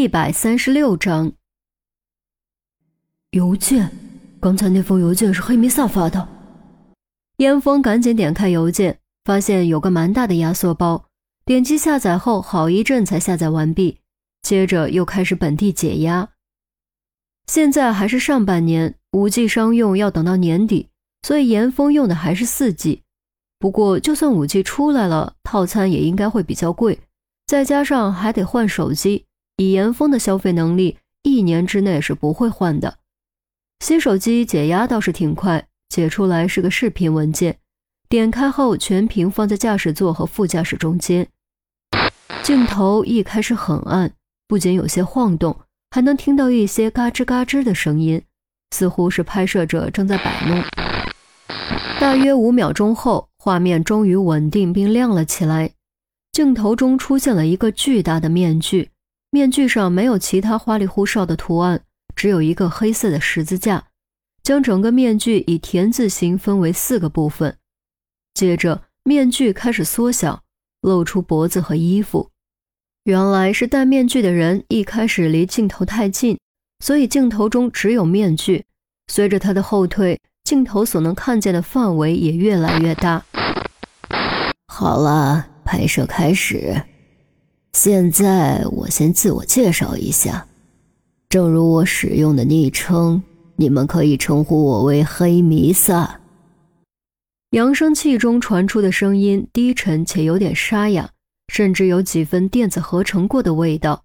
第一百三十六章，邮件。刚才那封邮件是黑弥撒发的。烟风赶紧点开邮件，发现有个蛮大的压缩包。点击下载后，好一阵才下载完毕。接着又开始本地解压。现在还是上半年，五 G 商用要等到年底，所以严峰用的还是四 G。不过，就算五 G 出来了，套餐也应该会比较贵。再加上还得换手机，以严峰的消费能力，一年之内是不会换的。新手机解压倒是挺快，解出来是个视频文件，点开后全屏放在驾驶座和副驾驶中间。镜头一开始很暗，不仅有些晃动，还能听到一些嘎吱嘎吱的声音，似乎是拍摄者正在摆弄。大约五秒钟后，画面终于稳定并亮了起来。镜头中出现了一个巨大的面具，面具上没有其他花里胡哨的图案，只有一个黑色的十字架，将整个面具以田字形分为四个部分。接着，面具开始缩小，露出脖子和衣服。原来是戴面具的人一开始离镜头太近，所以镜头中只有面具。随着他的后退，镜头所能看见的范围也越来越大。好了。拍摄开始。现在我先自我介绍一下，正如我使用的昵称，你们可以称呼我为黑弥撒。扬声器中传出的声音低沉且有点沙哑，甚至有几分电子合成过的味道。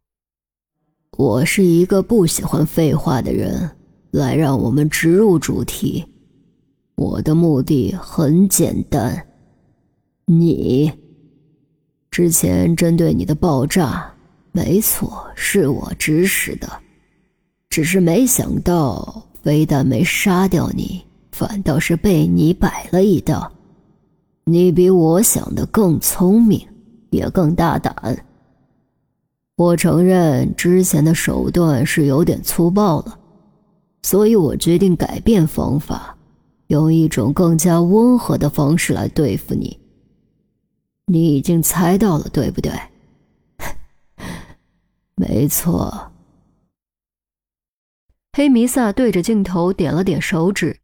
我是一个不喜欢废话的人，来，让我们直入主题。我的目的很简单，你。之前针对你的爆炸，没错，是我指使的，只是没想到，非但没杀掉你，反倒是被你摆了一道。你比我想的更聪明，也更大胆。我承认之前的手段是有点粗暴了，所以我决定改变方法，用一种更加温和的方式来对付你。你已经猜到了，对不对？没错。黑弥撒对着镜头点了点手指，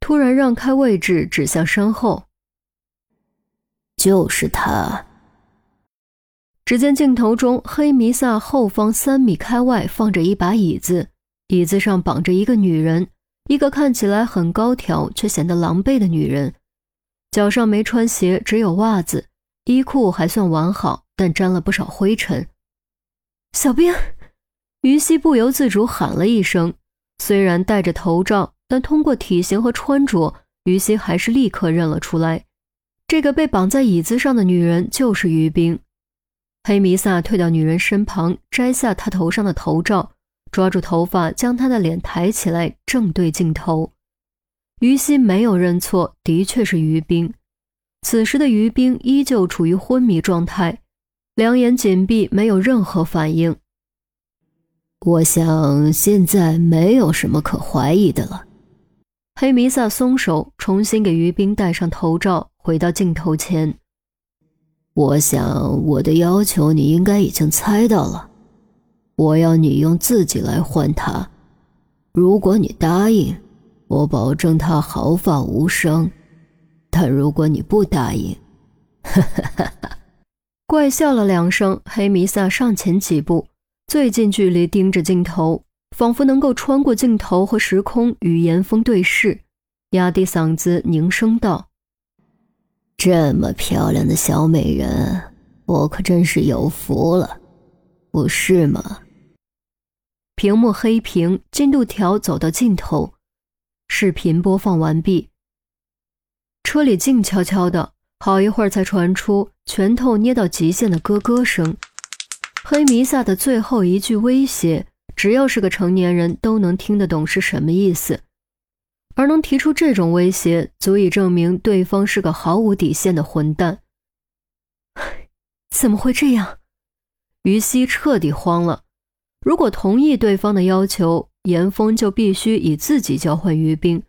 突然让开位置，指向身后。就是他。只见镜头中，黑弥撒后方三米开外放着一把椅子，椅子上绑着一个女人，一个看起来很高挑却显得狼狈的女人，脚上没穿鞋，只有袜子。衣裤还算完好，但沾了不少灰尘。小兵，于西不由自主喊了一声。虽然戴着头罩，但通过体型和穿着，于西还是立刻认了出来。这个被绑在椅子上的女人就是于冰。黑弥撒退到女人身旁，摘下她头上的头罩，抓住头发，将她的脸抬起来，正对镜头。于西没有认错，的确是于冰。此时的于冰依旧处于昏迷状态，两眼紧闭，没有任何反应。我想现在没有什么可怀疑的了。黑弥撒松手，重新给于冰戴上头罩，回到镜头前。我想我的要求你应该已经猜到了，我要你用自己来换他。如果你答应，我保证他毫发无伤。但如果你不答应，哈哈哈哈怪笑了两声。黑弥撒上前几步，最近距离盯着镜头，仿佛能够穿过镜头和时空与严峰对视，压低嗓子凝声道：“这么漂亮的小美人，我可真是有福了，不是吗？”屏幕黑屏，进度条走到尽头，视频播放完毕。车里静悄悄的，好一会儿才传出拳头捏到极限的咯咯声。黑弥撒的最后一句威胁，只要是个成年人都能听得懂是什么意思，而能提出这种威胁，足以证明对方是个毫无底线的混蛋。怎么会这样？于西彻底慌了。如果同意对方的要求，严峰就必须以自己交换于冰。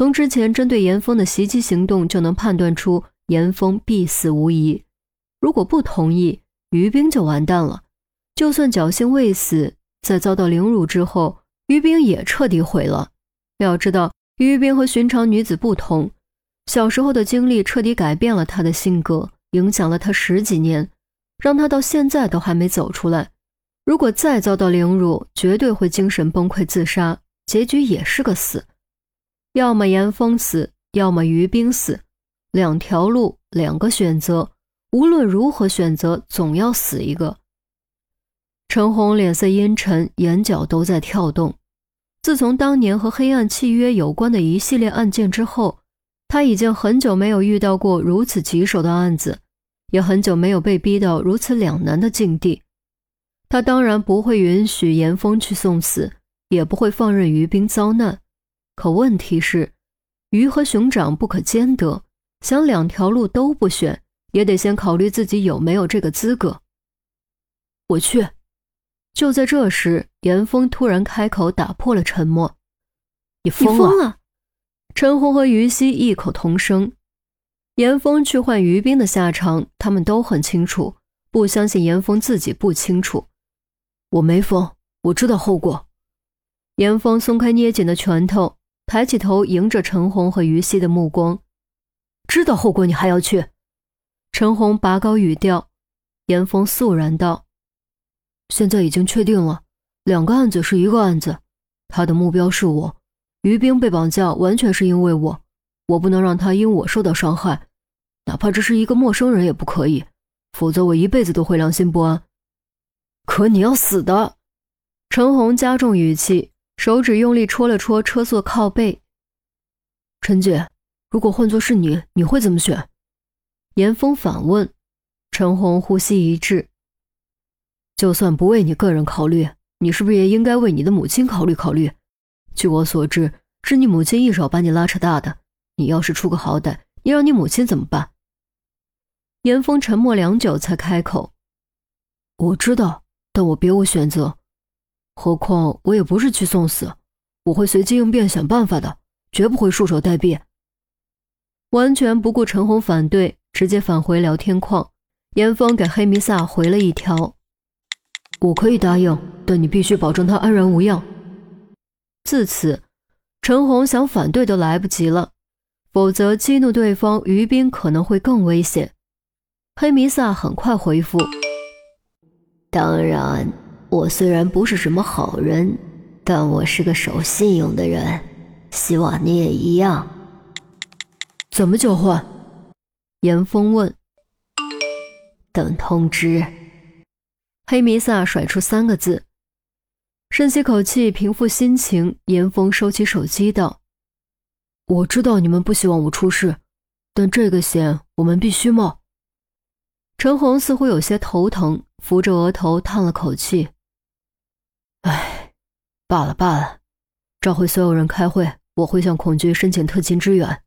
从之前针对严峰的袭击行动就能判断出严峰必死无疑。如果不同意，于冰就完蛋了。就算侥幸未死，在遭到凌辱之后，于冰也彻底毁了。要知道，于冰和寻常女子不同，小时候的经历彻底改变了她的性格，影响了她十几年，让她到现在都还没走出来。如果再遭到凌辱，绝对会精神崩溃自杀，结局也是个死。要么严峰死，要么于冰死，两条路，两个选择。无论如何选择，总要死一个。陈红脸色阴沉，眼角都在跳动。自从当年和黑暗契约有关的一系列案件之后，他已经很久没有遇到过如此棘手的案子，也很久没有被逼到如此两难的境地。他当然不会允许严峰去送死，也不会放任于冰遭难。可问题是，鱼和熊掌不可兼得，想两条路都不选。也得先考虑自己有没有这个资格。我去。就在这时，严峰突然开口，打破了沉默：“你疯了！”陈红和于西异口同声。严峰去换于冰的下场，他们都很清楚，不相信严峰自己不清楚。我没疯，我知道后果。严峰松开捏紧的拳头，抬起头，迎着陈红和于西的目光：“知道后果，你还要去？”陈红拔高语调，严峰肃然道：“现在已经确定了，两个案子是一个案子，他的目标是我。于冰被绑架完全是因为我，我不能让他因我受到伤害，哪怕只是一个陌生人也不可以，否则我一辈子都会良心不安。可你要死的！”陈红加重语气，手指用力戳了戳车座靠背。陈姐，如果换作是你，你会怎么选？严峰反问，陈红呼吸一滞。就算不为你个人考虑，你是不是也应该为你的母亲考虑考虑？据我所知，是你母亲一手把你拉扯大的。你要是出个好歹，你让你母亲怎么办？严峰沉默良久，才开口：“我知道，但我别无选择。何况我也不是去送死，我会随机应变，想办法的，绝不会束手待毙。”完全不顾陈红反对。直接返回聊天框，严峰给黑弥撒回了一条：“我可以答应，但你必须保证他安然无恙。”自此，陈红想反对都来不及了，否则激怒对方，于斌可能会更危险。黑弥撒很快回复：“当然，我虽然不是什么好人，但我是个守信用的人，希望你也一样。”怎么交换？严峰问：“等通知。”黑弥撒甩出三个字。深吸口气，平复心情。严峰收起手机道：“我知道你们不希望我出事，但这个险我们必须冒。”陈红似乎有些头疼，扶着额头叹了口气：“唉，罢了罢了，召回所有人开会，我会向孔军申请特勤支援。”